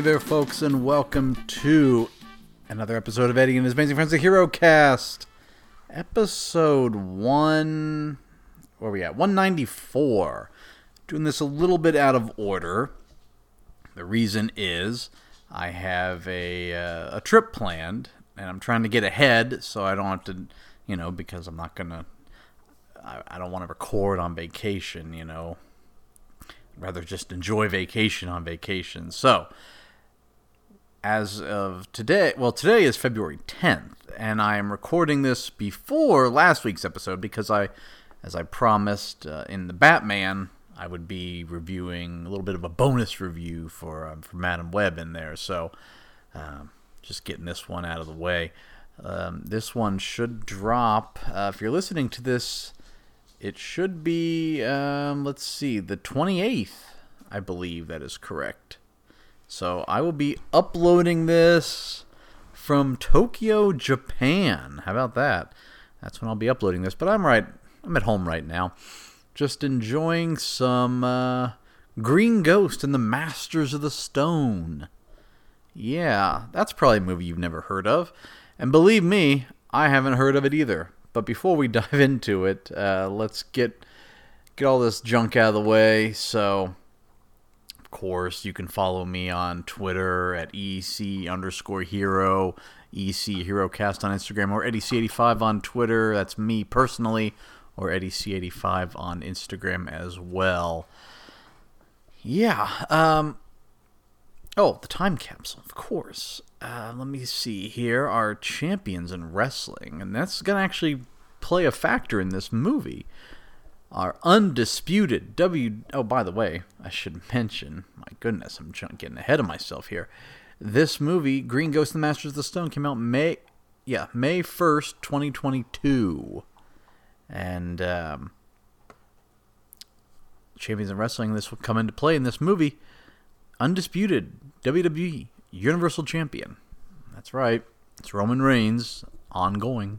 Hey there, folks, and welcome to another episode of Eddie and his Amazing Friends, the Hero Cast. Episode one. Where are we at? 194. Doing this a little bit out of order. The reason is I have a, uh, a trip planned, and I'm trying to get ahead so I don't have to, you know, because I'm not going to. I don't want to record on vacation, you know. I'd rather just enjoy vacation on vacation. So, as of today, well, today is February 10th, and I am recording this before last week's episode because I, as I promised uh, in the Batman, I would be reviewing a little bit of a bonus review for um, for Madam Web in there. So, um, just getting this one out of the way. Um, this one should drop. Uh, if you're listening to this, it should be. Um, let's see, the 28th. I believe that is correct. So I will be uploading this from Tokyo, Japan. How about that? That's when I'll be uploading this. But I'm right. I'm at home right now, just enjoying some uh, Green Ghost and the Masters of the Stone. Yeah, that's probably a movie you've never heard of, and believe me, I haven't heard of it either. But before we dive into it, uh, let's get get all this junk out of the way. So course, you can follow me on Twitter at EC underscore hero, EC Hero Cast on Instagram, or EddieC85 on Twitter. That's me personally, or EddieC85 on Instagram as well. Yeah. Um, oh, the time capsule, of course. Uh, let me see here. Our champions in wrestling, and that's going to actually play a factor in this movie our undisputed W. Oh, by the way, I should mention, my goodness, I'm getting ahead of myself here. This movie, Green Ghost and the Masters of the Stone, came out May, yeah, May 1st, 2022. And, um, Champions in Wrestling, this will come into play in this movie. Undisputed WWE Universal Champion. That's right. It's Roman Reigns, ongoing.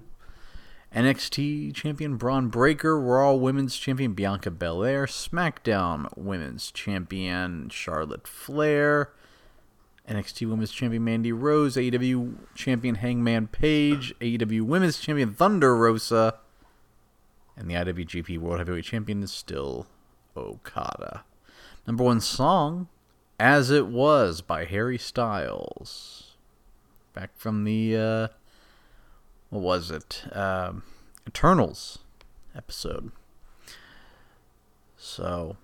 NXT champion Bron Breakker, Raw Women's champion Bianca Belair, SmackDown Women's champion Charlotte Flair, NXT Women's champion Mandy Rose, AEW champion Hangman Page, AEW Women's champion Thunder Rosa, and the IWGP World Heavyweight Champion is still Okada. Number one song, As It Was by Harry Styles. Back from the uh, what was it? Um, Eternals episode. So,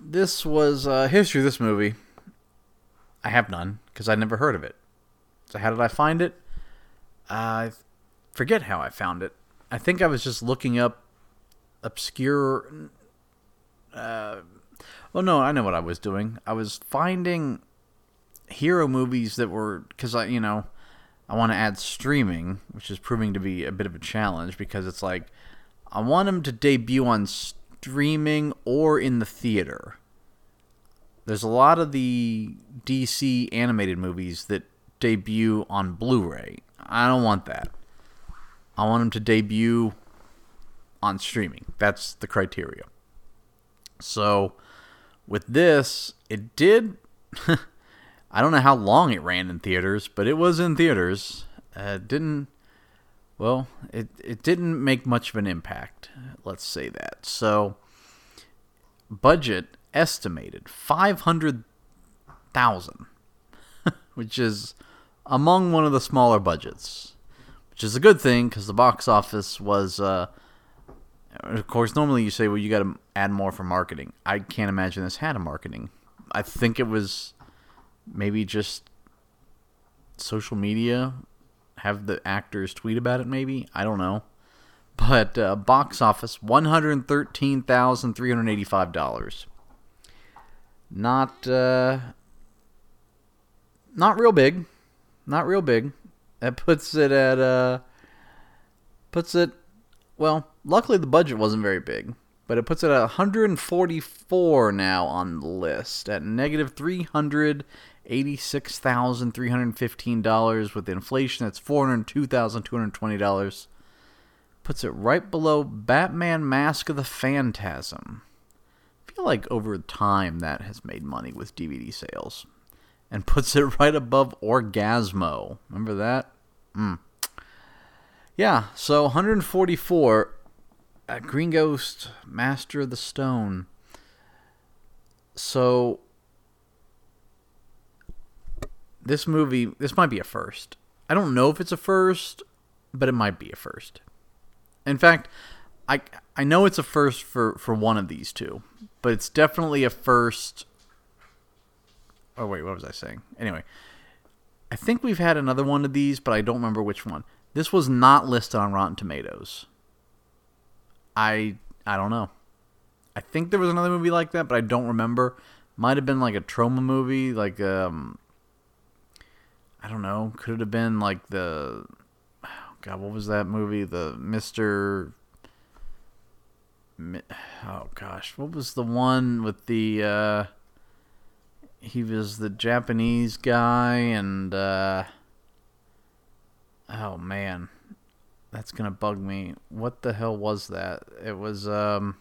this was uh, history of this movie. I have none because I never heard of it. So how did I find it? I forget how I found it. I think I was just looking up obscure. Uh, well, no, I know what I was doing. I was finding hero movies that were because I, you know, I want to add streaming, which is proving to be a bit of a challenge because it's like I want them to debut on streaming or in the theater. There's a lot of the DC animated movies that debut on Blu-ray. I don't want that. I want them to debut on streaming. That's the criteria. So with this, it did I don't know how long it ran in theaters, but it was in theaters. Uh, didn't well, it it didn't make much of an impact. Let's say that. So budget estimated 500,000, which is among one of the smaller budgets, which is a good thing because the box office was uh, of course, normally you say, well, you got to add more for marketing. I can't imagine this had a marketing. I think it was maybe just social media have the actors tweet about it maybe? I don't know. But uh, box office $113385 not uh, not real big. Not real big. That puts it at uh puts it well luckily the budget wasn't very big but it puts it at 144 now on the list at negative 300 $86,315 with inflation that's $402,220 puts it right below Batman Mask of the Phantasm. I feel like over time that has made money with DVD sales. and puts it right above Orgazmo. Remember that? Mm. Yeah, so 144 uh, Green Ghost, Master of the Stone. So this movie, this might be a first. I don't know if it's a first, but it might be a first. In fact, I I know it's a first for for one of these two, but it's definitely a first. Oh wait, what was I saying? Anyway, I think we've had another one of these, but I don't remember which one. This was not listed on Rotten Tomatoes. I I don't know. I think there was another movie like that, but I don't remember. Might have been like a Troma movie, like um I don't know. Could it have been like the God, what was that movie? The Mister Oh gosh, what was the one with the uh he was the Japanese guy and uh oh man that's gonna bug me what the hell was that it was um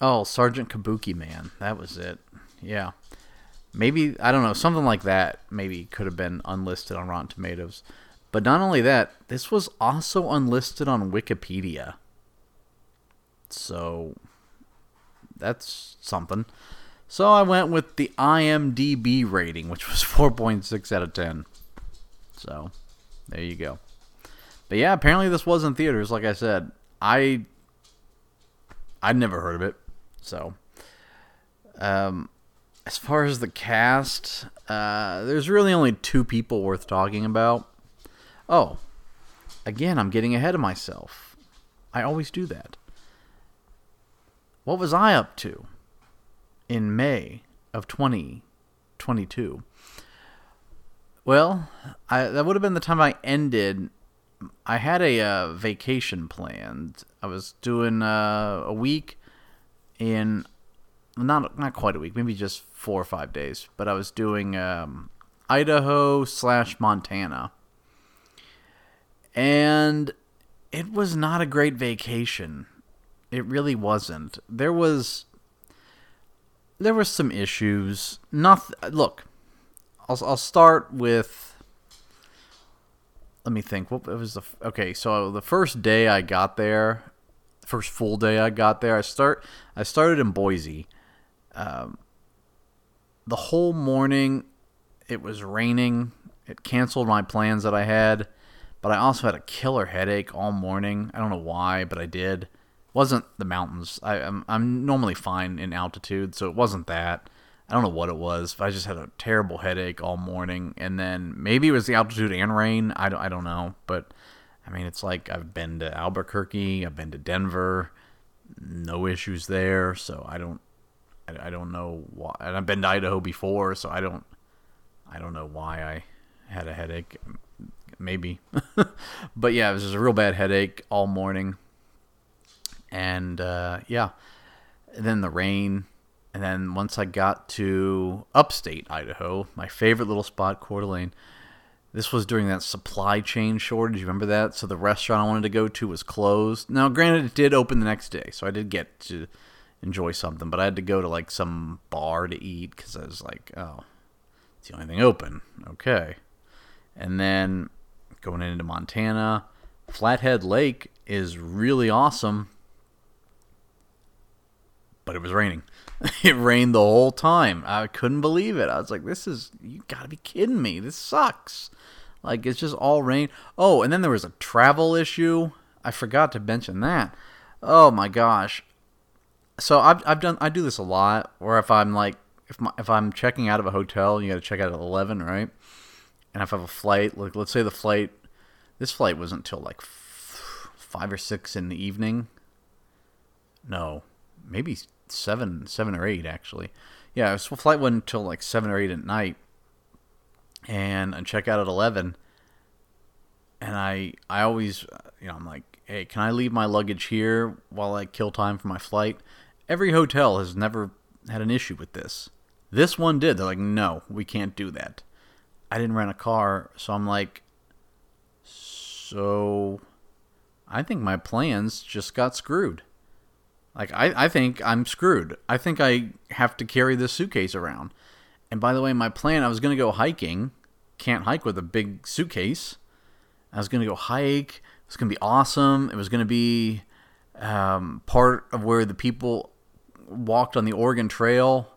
oh sergeant kabuki man that was it yeah maybe i don't know something like that maybe could have been unlisted on rotten tomatoes but not only that this was also unlisted on wikipedia so that's something so I went with the IMDb rating, which was 4.6 out of 10. So there you go. But yeah, apparently this was in theaters. Like I said, I I'd never heard of it. So, um, as far as the cast, uh, there's really only two people worth talking about. Oh, again, I'm getting ahead of myself. I always do that. What was I up to? in May of 2022. Well, I, that would have been the time I ended. I had a uh, vacation planned. I was doing uh, a week in not not quite a week, maybe just four or five days. But I was doing um, Idaho slash Montana, and it was not a great vacation. It really wasn't. There was there were some issues. Not look. I'll I'll start with. Let me think. What was the okay? So the first day I got there, first full day I got there, I start I started in Boise. Um, the whole morning, it was raining. It canceled my plans that I had, but I also had a killer headache all morning. I don't know why, but I did wasn't the mountains. I, am I'm, I'm normally fine in altitude, so it wasn't that. I don't know what it was, but I just had a terrible headache all morning, and then maybe it was the altitude and rain. I don't, I don't know, but I mean, it's like I've been to Albuquerque, I've been to Denver, no issues there, so I don't, I, I don't know why. And I've been to Idaho before, so I don't, I don't know why I had a headache. Maybe, but yeah, it was just a real bad headache all morning and uh, yeah, and then the rain, and then once I got to upstate Idaho, my favorite little spot, Coeur d'Alene. This was during that supply chain shortage. You remember that? So the restaurant I wanted to go to was closed. Now, granted, it did open the next day, so I did get to enjoy something, but I had to go to like some bar to eat because I was like, oh, it's the only thing open. Okay. And then going into Montana, Flathead Lake is really awesome but it was raining. it rained the whole time. I couldn't believe it. I was like, this is, you gotta be kidding me. This sucks. Like, it's just all rain. Oh, and then there was a travel issue. I forgot to mention that. Oh my gosh. So I've, I've done, I do this a lot, where if I'm like, if, my, if I'm checking out of a hotel, you gotta check out at 11, right? And if I have a flight, like, let's say the flight, this flight wasn't until like f- five or six in the evening. No, maybe seven, seven or eight actually. Yeah, so flight went until like seven or eight at night, and I check out at eleven. And I, I always, you know, I'm like, hey, can I leave my luggage here while I kill time for my flight? Every hotel has never had an issue with this. This one did. They're like, no, we can't do that. I didn't rent a car, so I'm like, so I think my plans just got screwed. Like I, I think I'm screwed. I think I have to carry this suitcase around. And by the way, my plan I was going to go hiking. Can't hike with a big suitcase. I was going to go hike. It was going to be awesome. It was going to be um, part of where the people walked on the Oregon Trail.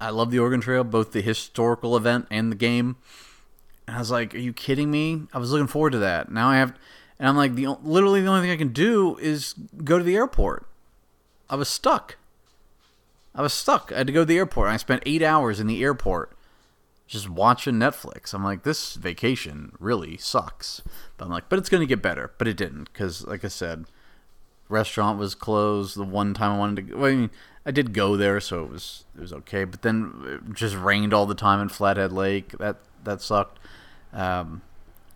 I love the Oregon Trail, both the historical event and the game. And I was like, "Are you kidding me?" I was looking forward to that. Now I have, and I'm like, the literally the only thing I can do is go to the airport. I was stuck. I was stuck. I had to go to the airport. I spent eight hours in the airport just watching Netflix. I'm like, this vacation really sucks. But I'm like, but it's going to get better. But it didn't because, like I said, restaurant was closed. The one time I wanted to, well, I mean, I did go there, so it was it was okay. But then it just rained all the time in Flathead Lake. That that sucked. Um,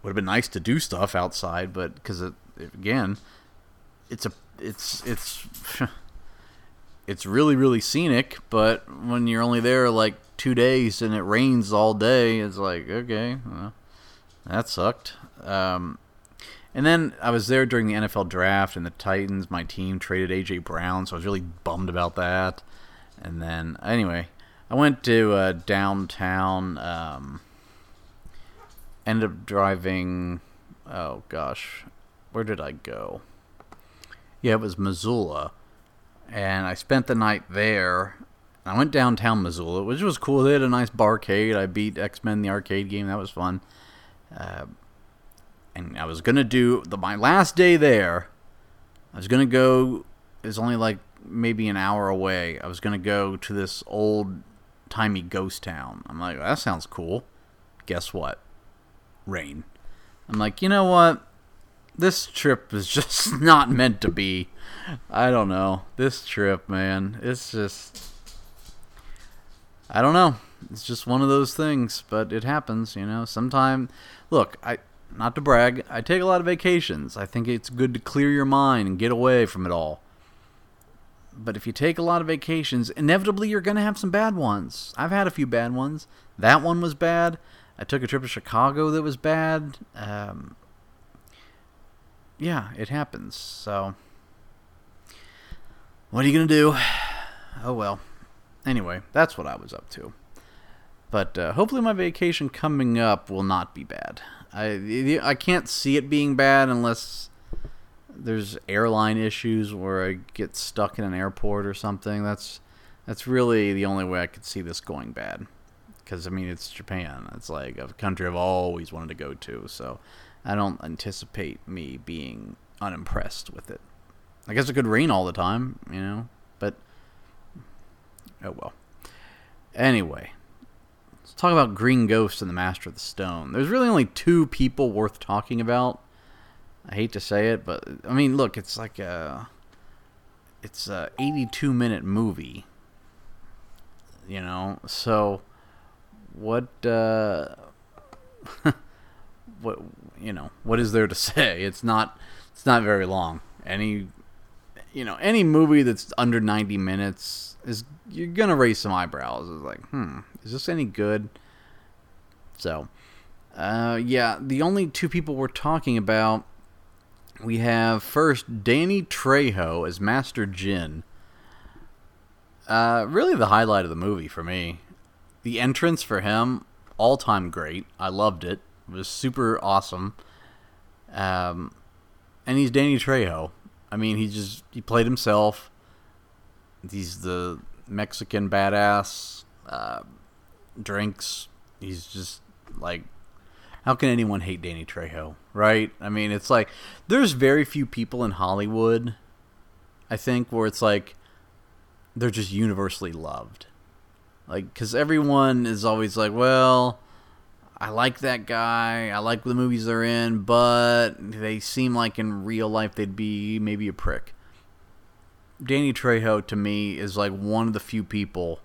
would have been nice to do stuff outside, but because it, it, again, it's a it's it's it's really really scenic. But when you're only there like two days and it rains all day, it's like okay, well, that sucked. Um, and then I was there during the NFL draft, and the Titans, my team, traded AJ Brown, so I was really bummed about that. And then anyway, I went to uh, downtown. Um, ended up driving. Oh gosh, where did I go? Yeah, it was Missoula, and I spent the night there. I went downtown Missoula, which was cool. They had a nice barcade. I beat X Men the arcade game. That was fun. Uh, and I was gonna do the my last day there. I was gonna go. It's only like maybe an hour away. I was gonna go to this old timey ghost town. I'm like, that sounds cool. Guess what? Rain. I'm like, you know what? This trip is just not meant to be. I don't know. This trip, man, it's just. I don't know. It's just one of those things, but it happens, you know. Sometime, look, I not to brag, I take a lot of vacations. I think it's good to clear your mind and get away from it all. But if you take a lot of vacations, inevitably you're going to have some bad ones. I've had a few bad ones. That one was bad. I took a trip to Chicago that was bad. Um, yeah, it happens. So, what are you going to do? Oh well. Anyway, that's what I was up to. But uh, hopefully, my vacation coming up will not be bad. I I can't see it being bad unless there's airline issues where I get stuck in an airport or something. That's that's really the only way I could see this going bad. Because I mean, it's Japan. It's like a country I've always wanted to go to. So I don't anticipate me being unimpressed with it. I guess it could rain all the time, you know. But oh well. Anyway, let's talk about Green Ghost and the Master of the Stone. There's really only two people worth talking about I hate to say it, but I mean, look, it's like a it's a 82 minute movie. You know, so what uh what you know, what is there to say? It's not it's not very long. Any you know, any movie that's under 90 minutes is you're to raise some eyebrows. It's like, "Hmm, is this any good?" So, uh yeah, the only two people we're talking about we have first Danny Trejo as Master Jin. Uh, really, the highlight of the movie for me. The entrance for him, all time great. I loved it. It was super awesome. Um, and he's Danny Trejo. I mean, he just he played himself. He's the Mexican badass. Uh, drinks. He's just like how can anyone hate Danny Trejo, right? I mean, it's like there's very few people in Hollywood, I think, where it's like they're just universally loved. Like, because everyone is always like, well, I like that guy, I like the movies they're in, but they seem like in real life they'd be maybe a prick. Danny Trejo, to me, is like one of the few people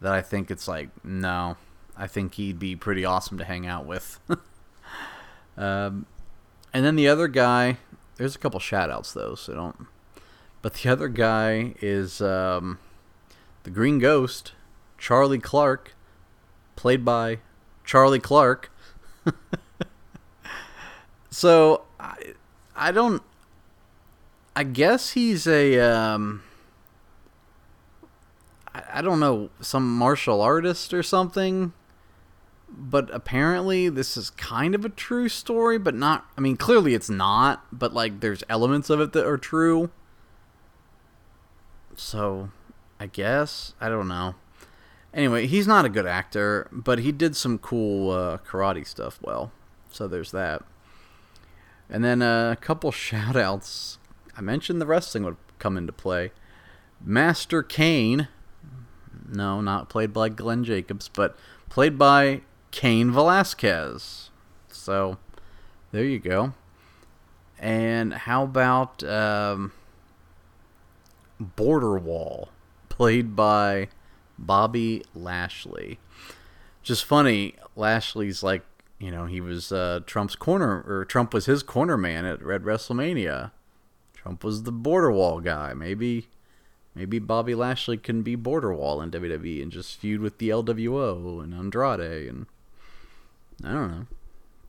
that I think it's like, no, I think he'd be pretty awesome to hang out with. um, and then the other guy, there's a couple shout outs though, so don't. But the other guy is um, the Green Ghost, Charlie Clark, played by Charlie Clark. so I, I don't. I guess he's a. Um, I don't know, some martial artist or something. But apparently, this is kind of a true story, but not. I mean, clearly it's not, but like there's elements of it that are true. So, I guess. I don't know. Anyway, he's not a good actor, but he did some cool uh, karate stuff well. So there's that. And then uh, a couple shout outs. I mentioned the wrestling would come into play. Master Kane. No, not played by Glenn Jacobs, but played by Cain Velasquez. So there you go. And how about um, Border Wall, played by Bobby Lashley? Just funny, Lashley's like, you know, he was uh, Trump's corner, or Trump was his corner man at Red WrestleMania. Trump was the border wall guy. Maybe, maybe Bobby Lashley can be border wall in WWE and just feud with the LWO and Andrade and I don't know.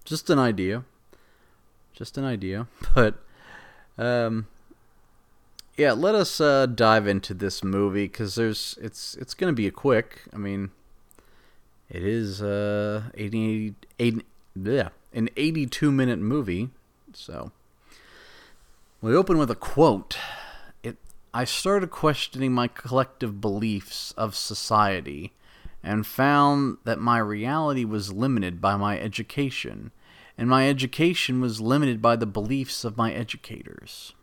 Just an idea. Just an idea. But um yeah, let us uh, dive into this movie cuz there's it's it's to be a quick. I mean, it is uh 80, 80 yeah, an 82 minute movie. So we open with a quote. It I started questioning my collective beliefs of society and found that my reality was limited by my education, and my education was limited by the beliefs of my educators.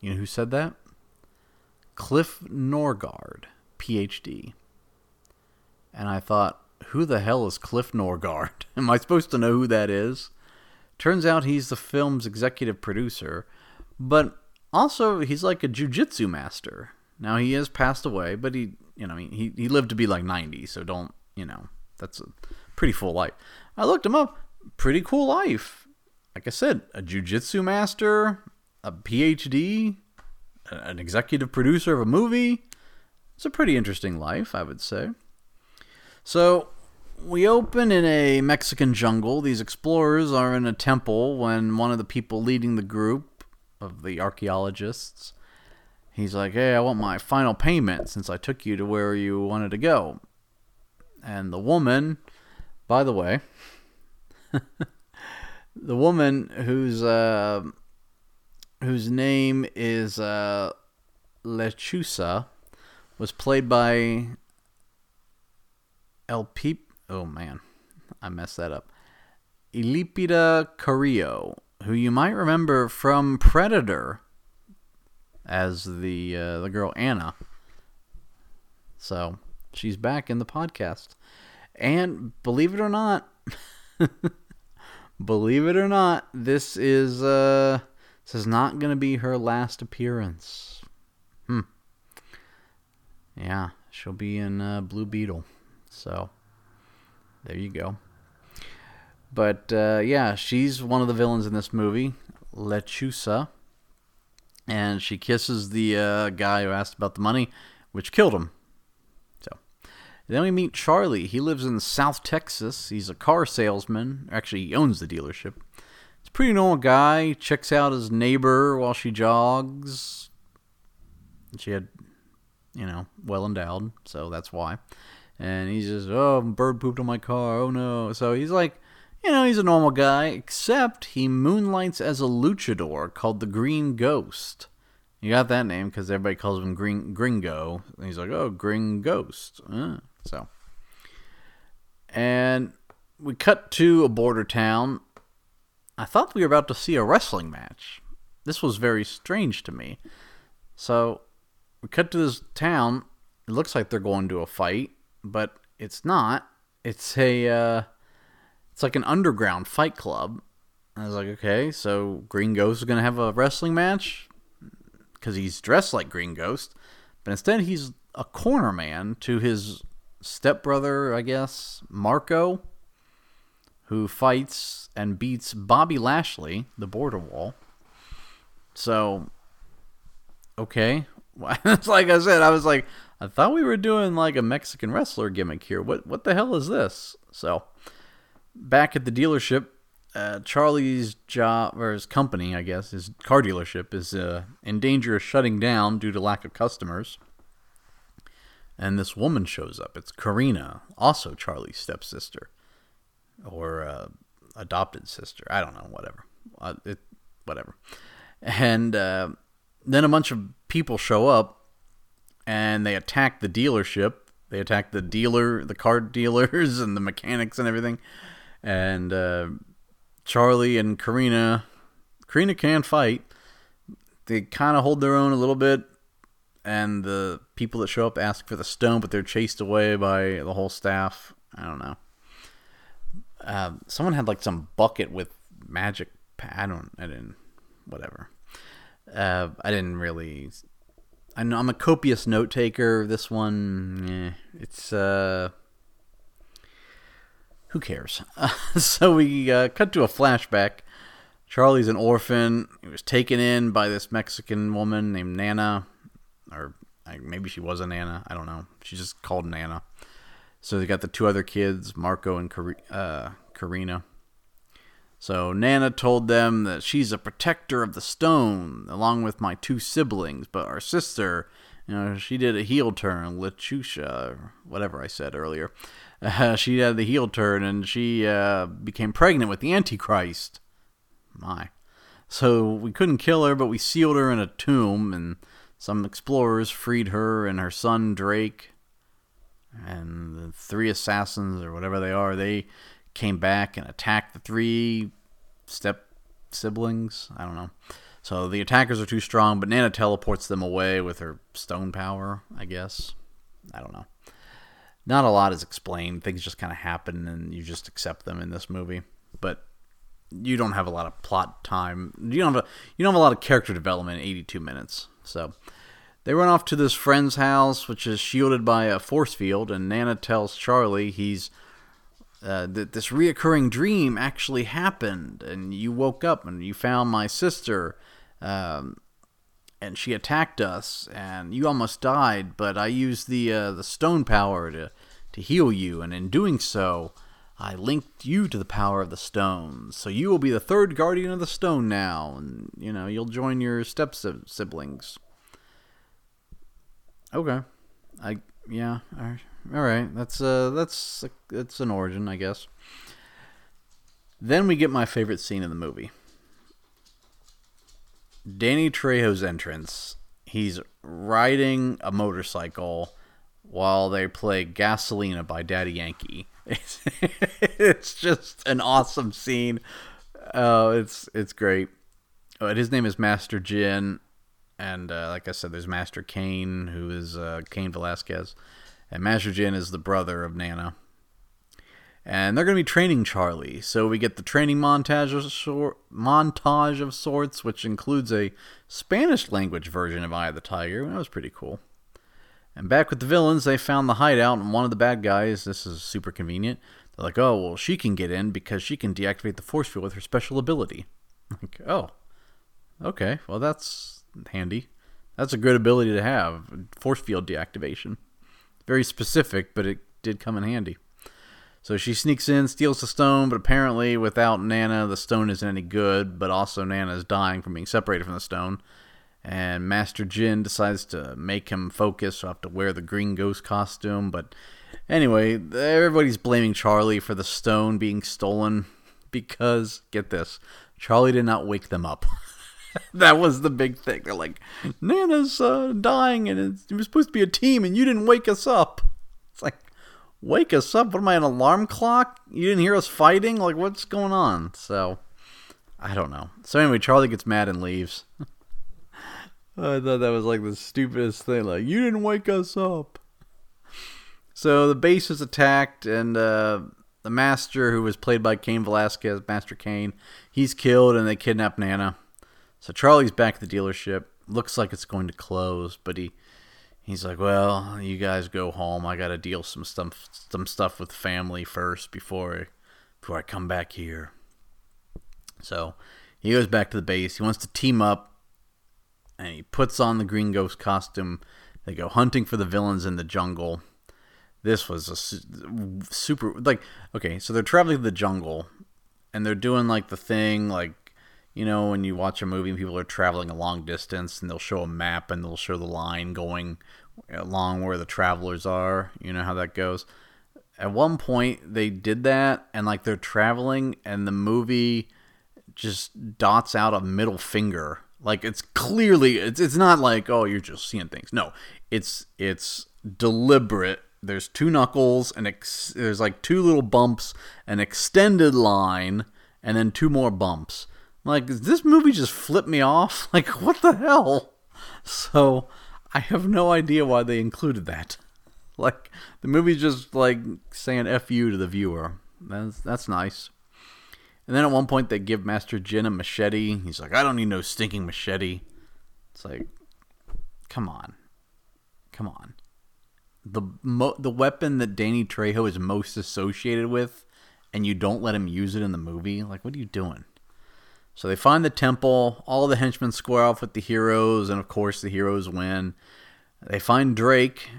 You know who said that? Cliff Norgard, PhD. And I thought, who the hell is Cliff Norgard? Am I supposed to know who that is? Turns out he's the film's executive producer, but also he's like a jujitsu master. Now he has passed away, but he you know, he he lived to be like 90, so don't, you know, that's a pretty full life. I looked him up, pretty cool life. Like I said, a jujitsu master, a PhD, an executive producer of a movie. It's a pretty interesting life, I would say. So, we open in a Mexican jungle. These explorers are in a temple when one of the people leading the group of the archaeologists he's like, "Hey, I want my final payment since I took you to where you wanted to go." And the woman, by the way, the woman whose uh, whose name is uh, Lechusa was played by El Peep. Oh man, I messed that up. Elipida Carrillo, who you might remember from Predator as the uh, the girl Anna. So she's back in the podcast, and believe it or not, believe it or not, this is uh this is not going to be her last appearance. Hmm. Yeah, she'll be in uh, Blue Beetle. So there you go. But uh, yeah, she's one of the villains in this movie, Lechusa and she kisses the uh, guy who asked about the money, which killed him. So then we meet Charlie. He lives in South Texas. He's a car salesman. Actually, he owns the dealership. He's a pretty normal guy. Checks out his neighbor while she jogs. She had, you know, well endowed, so that's why. And he's just, oh, bird pooped on my car. Oh no. So he's like you know, he's a normal guy, except he moonlights as a luchador called the Green Ghost. You got that name because everybody calls him Green Gringo. And he's like, oh, Green Ghost. Uh, so, and we cut to a border town. I thought we were about to see a wrestling match. This was very strange to me. So, we cut to this town. It looks like they're going to a fight, but it's not. It's a uh, it's like an underground fight club. I was like, okay, so Green Ghost is gonna have a wrestling match because he's dressed like Green Ghost, but instead he's a corner man to his stepbrother, I guess, Marco, who fights and beats Bobby Lashley, the border wall. So, okay, like I said, I was like, I thought we were doing like a Mexican wrestler gimmick here. What what the hell is this? So back at the dealership, uh, Charlie's job or his company, I guess, his car dealership is uh, in danger of shutting down due to lack of customers. and this woman shows up. It's Karina, also Charlie's stepsister, or uh, adopted sister. I don't know, whatever. Uh, it, whatever. And uh, then a bunch of people show up, and they attack the dealership. They attack the dealer, the car dealers, and the mechanics and everything. And uh, Charlie and Karina, Karina can fight. They kind of hold their own a little bit and the people that show up ask for the stone, but they're chased away by the whole staff. I don't know. Uh, someone had like some bucket with magic. I don't. I didn't. Whatever. Uh, I didn't really. I know I'm a copious note taker. This one, eh, it's uh. Who cares? so we uh, cut to a flashback. Charlie's an orphan. He was taken in by this Mexican woman named Nana or maybe she was a Nana. I don't know. She's just called Nana. So they got the two other kids, Marco and uh, Karina. So Nana told them that she's a protector of the stone, along with my two siblings. But our sister, you know, she did a heel turn, Letitia, whatever I said earlier. Uh, she had the heel turn, and she uh, became pregnant with the Antichrist. My. So we couldn't kill her, but we sealed her in a tomb, and some explorers freed her and her son Drake, and the three assassins, or whatever they are, they came back and attacked the three step siblings. I don't know. So the attackers are too strong, but Nana teleports them away with her stone power, I guess. I don't know. Not a lot is explained. Things just kind of happen and you just accept them in this movie. But you don't have a lot of plot time. You don't have a, you don't have a lot of character development in 82 minutes. So they run off to this friend's house, which is shielded by a force field, and Nana tells Charlie he's uh, that this reoccurring dream actually happened, and you woke up and you found my sister, um, and she attacked us, and you almost died, but I used the uh, the stone power to to heal you, and in doing so. I linked you to the power of the stone, so you will be the third guardian of the stone now, and you know you'll join your step siblings. Okay, I yeah, all right. That's uh that's that's an origin, I guess. Then we get my favorite scene in the movie. Danny Trejo's entrance. He's riding a motorcycle while they play Gasolina by Daddy Yankee it's, just an awesome scene. Oh, it's it's great. Oh, his name is Master Jin, and uh, like I said, there's Master Kane, who is uh, Cain Velasquez, and Master Jin is the brother of Nana. And they're going to be training Charlie, so we get the training montage of sor- montage of sorts, which includes a Spanish language version of Eye of the Tiger. That was pretty cool. And back with the villains, they found the hideout, and one of the bad guys, this is super convenient. They're like, oh, well, she can get in because she can deactivate the force field with her special ability. Like, oh, okay, well, that's handy. That's a good ability to have force field deactivation. Very specific, but it did come in handy. So she sneaks in, steals the stone, but apparently without Nana, the stone isn't any good, but also Nana is dying from being separated from the stone and Master Jin decides to make him focus, so I have to wear the Green Ghost costume. But anyway, everybody's blaming Charlie for the stone being stolen because, get this, Charlie did not wake them up. that was the big thing. They're like, Nana's uh, dying and it was supposed to be a team and you didn't wake us up. It's like, wake us up? What am I, an alarm clock? You didn't hear us fighting? Like, what's going on? So, I don't know. So, anyway, Charlie gets mad and leaves. I thought that was like the stupidest thing. Like, you didn't wake us up. So the base is attacked, and uh, the master, who was played by Cain Velasquez, Master Kane, he's killed, and they kidnap Nana. So Charlie's back at the dealership. Looks like it's going to close, but he he's like, "Well, you guys go home. I got to deal some stuff some stuff with family first before I, before I come back here." So he goes back to the base. He wants to team up and he puts on the Green Ghost costume. They go hunting for the villains in the jungle. This was a super like okay, so they're traveling the jungle, and they're doing like the thing like you know when you watch a movie and people are traveling a long distance and they'll show a map and they'll show the line going along where the travelers are. You know how that goes. At one point, they did that, and like they're traveling, and the movie just dots out a middle finger. Like it's clearly, it's it's not like oh you're just seeing things. No, it's it's deliberate. There's two knuckles and ex- there's like two little bumps, an extended line, and then two more bumps. Like this movie just flipped me off. Like what the hell? So I have no idea why they included that. Like the movie's just like saying "f you" to the viewer. That's that's nice. And then at one point they give Master Jin a machete. He's like, "I don't need no stinking machete." It's like, come on, come on. The mo- the weapon that Danny Trejo is most associated with, and you don't let him use it in the movie. Like, what are you doing? So they find the temple. All the henchmen square off with the heroes, and of course the heroes win. They find Drake,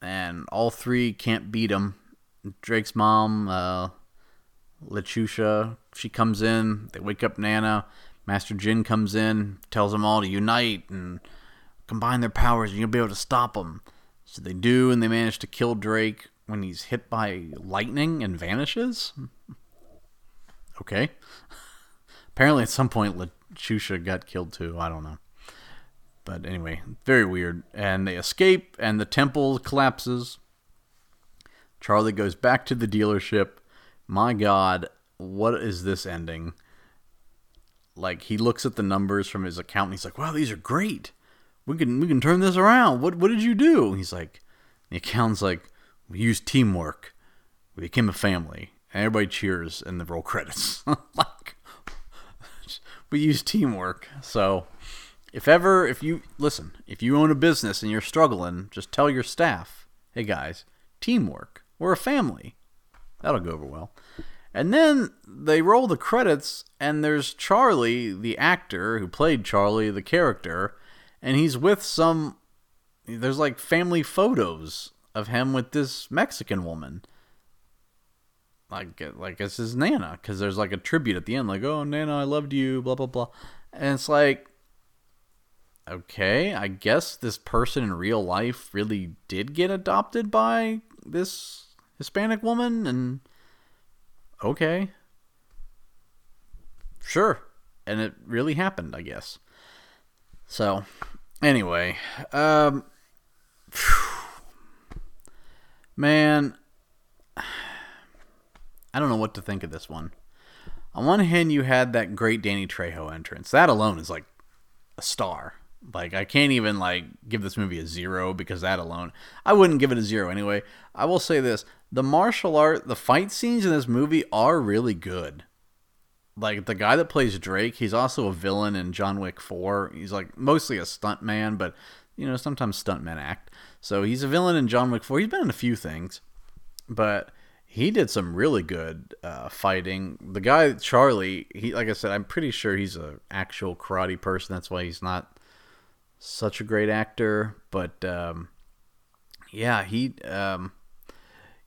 and all three can't beat him. Drake's mom, uh, Letitia, she comes in. They wake up Nana. Master Jin comes in, tells them all to unite and combine their powers, and you'll be able to stop them. So they do, and they manage to kill Drake when he's hit by lightning and vanishes. Okay. Apparently, at some point, Letitia got killed too. I don't know. But anyway, very weird. And they escape, and the temple collapses. Charlie goes back to the dealership. My God, what is this ending? Like he looks at the numbers from his account, and he's like, "Wow, these are great. We can we can turn this around. What what did you do?" He's like, the accountant's like, "We used teamwork. We became a family." And everybody cheers in the roll credits. like we use teamwork. So if ever if you listen, if you own a business and you're struggling, just tell your staff, "Hey guys, teamwork. We're a family." That'll go over well. And then they roll the credits, and there's Charlie, the actor who played Charlie, the character, and he's with some. There's like family photos of him with this Mexican woman. Like, like it's his Nana, because there's like a tribute at the end, like, oh, Nana, I loved you, blah, blah, blah. And it's like, okay, I guess this person in real life really did get adopted by this Hispanic woman, and okay. Sure. And it really happened, I guess. So, anyway, um man, I don't know what to think of this one. On one hand, you had that great Danny Trejo entrance. That alone is like a star. Like I can't even like give this movie a zero because that alone, I wouldn't give it a zero anyway. I will say this: the martial art, the fight scenes in this movie are really good. Like the guy that plays Drake, he's also a villain in John Wick 4. He's like mostly a stunt man, but you know, sometimes stuntmen act. So he's a villain in John Wick 4. He's been in a few things, but he did some really good uh, fighting. The guy Charlie, he like I said, I'm pretty sure he's an actual karate person. That's why he's not such a great actor. But um, yeah, he um,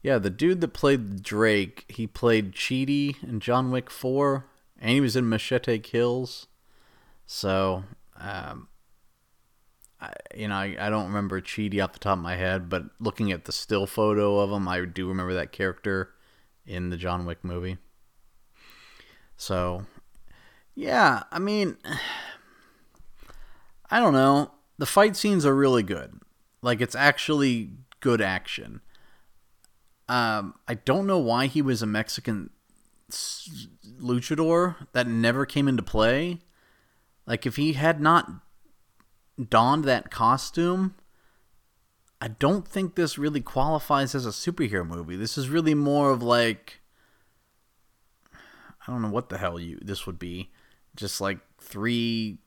yeah, the dude that played Drake, he played Chidi in John Wick 4, and he was in Machete Kills. So, um, I, you know, I, I don't remember Chidi off the top of my head, but looking at the still photo of him, I do remember that character in the John Wick movie. So, yeah, I mean, I don't know. The fight scenes are really good. Like, it's actually good action. Um, I don't know why he was a Mexican luchador. That never came into play. Like, if he had not donned that costume, I don't think this really qualifies as a superhero movie. This is really more of like I don't know what the hell you this would be. Just like three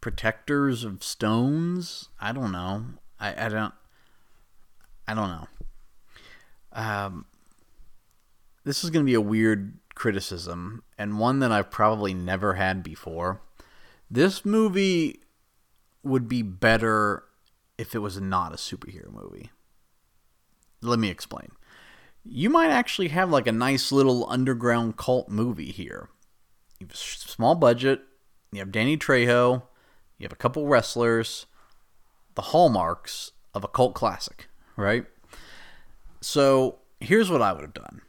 protectors of stones. I don't know. I, I don't I don't know. Um this is going to be a weird criticism and one that I've probably never had before. This movie would be better if it was not a superhero movie. Let me explain. You might actually have like a nice little underground cult movie here. You have a small budget, you have Danny Trejo, you have a couple wrestlers, the hallmarks of a cult classic, right? So here's what I would have done.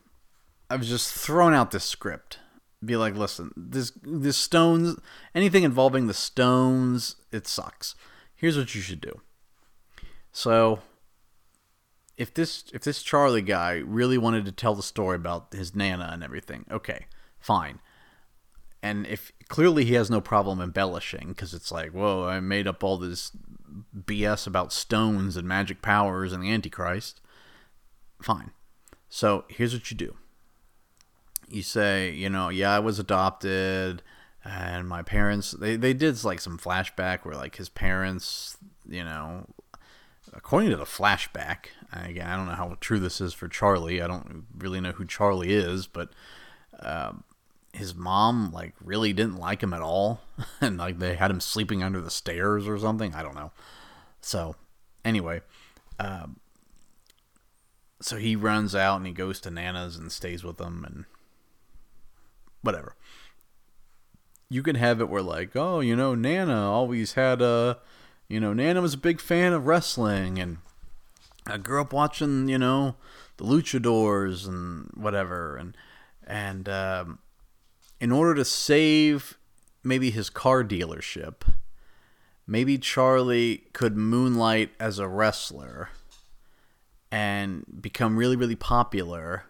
I was just thrown out this script. Be like, listen, this this Stones, anything involving the Stones, it sucks. Here's what you should do. So if this if this Charlie guy really wanted to tell the story about his nana and everything, okay, fine. And if clearly he has no problem embellishing because it's like, whoa, I made up all this BS about stones and magic powers and the Antichrist. Fine. So here's what you do. You say, you know, yeah, I was adopted and my parents they, they did like some flashback where like his parents, you know, according to the flashback, again, I don't know how true this is for Charlie. I don't really know who Charlie is, but um, his mom like really didn't like him at all, and like they had him sleeping under the stairs or something. I don't know. So anyway, um, so he runs out and he goes to Nana's and stays with them and whatever. You can have it where like, oh, you know, Nana always had a, you know, Nana was a big fan of wrestling and I grew up watching, you know, the luchadors and whatever and and um, in order to save maybe his car dealership, maybe Charlie could moonlight as a wrestler and become really, really popular.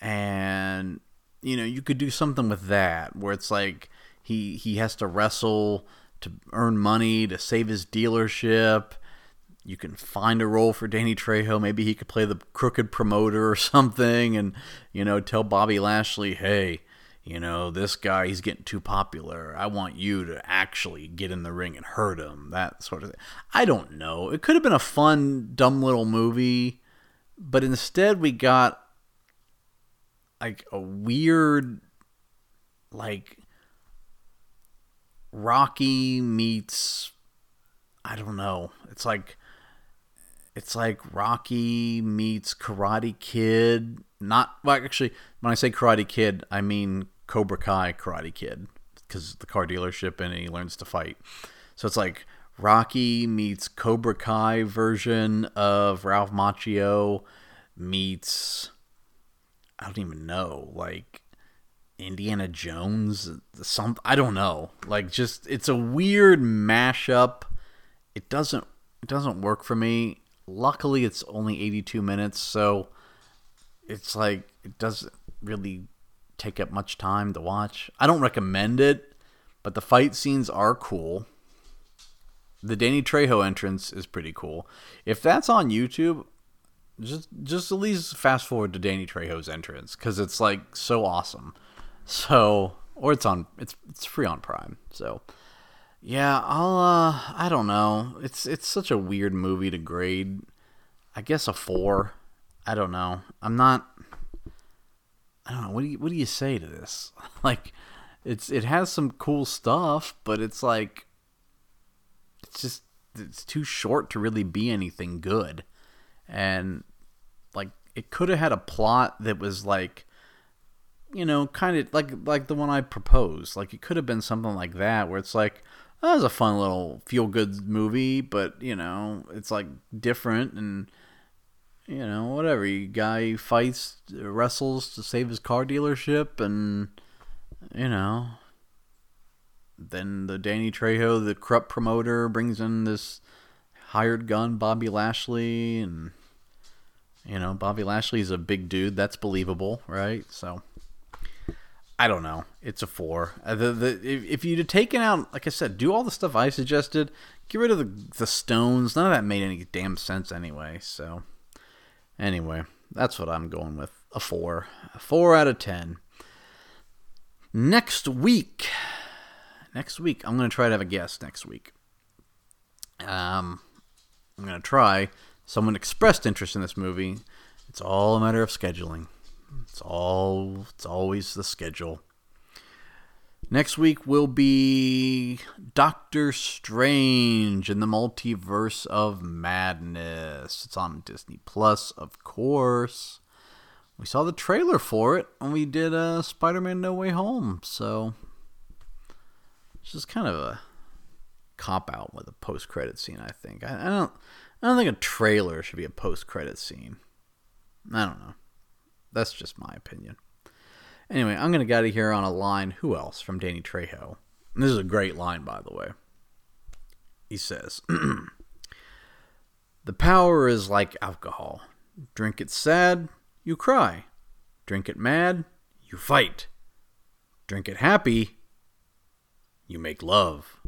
And, you know, you could do something with that where it's like he, he has to wrestle to earn money to save his dealership. You can find a role for Danny Trejo. Maybe he could play the crooked promoter or something and, you know, tell Bobby Lashley, hey, you know, this guy, he's getting too popular. I want you to actually get in the ring and hurt him. That sort of thing. I don't know. It could have been a fun, dumb little movie, but instead we got like a weird, like, Rocky meets, I don't know. It's like, it's like Rocky meets Karate Kid. Not, well, actually, when I say Karate Kid, I mean Cobra Kai Karate Kid because the car dealership and he learns to fight. So it's like Rocky meets Cobra Kai version of Ralph Macchio meets I don't even know like Indiana Jones some I don't know like just it's a weird mashup. It doesn't it doesn't work for me. Luckily it's only 82 minutes so it's like it doesn't really take up much time to watch. I don't recommend it, but the fight scenes are cool. The Danny Trejo entrance is pretty cool. If that's on YouTube, just just at least fast forward to Danny Trejo's entrance because it's like so awesome. So, or it's on it's it's free on Prime. So, yeah, I'll uh I don't know. It's it's such a weird movie to grade. I guess a four. I don't know. I'm not I don't know. What do you what do you say to this? like, it's it has some cool stuff, but it's like it's just it's too short to really be anything good, and it could have had a plot that was like you know kind of like like the one I proposed. Like it could have been something like that where it's like oh, that was a fun little feel good movie, but you know it's like different and you know, whatever. You guy fights, wrestles to save his car dealership, and you know, then the Danny Trejo, the corrupt promoter, brings in this hired gun, Bobby Lashley, and you know, Bobby Lashley's a big dude. That's believable, right? So. I don't know. It's a four. Uh, the, the, if, if you'd have taken out, like I said, do all the stuff I suggested, get rid of the, the stones. None of that made any damn sense anyway. So Anyway, that's what I'm going with. A four. A four out of ten. Next week. Next week, I'm going to try to have a guest next week. Um, I'm going to try. Someone expressed interest in this movie. It's all a matter of scheduling. It's all. It's always the schedule. Next week will be Doctor Strange in the Multiverse of Madness. It's on Disney Plus, of course. We saw the trailer for it when we did uh, Spider Man No Way Home, so it's just kind of a cop out with a post credit scene, I think. I, I, don't I don't think a trailer should be a post credit scene. I don't know. That's just my opinion. Anyway, I'm going to get out here on a line. Who else? From Danny Trejo. And this is a great line, by the way. He says, The power is like alcohol. Drink it sad, you cry. Drink it mad, you fight. Drink it happy, you make love.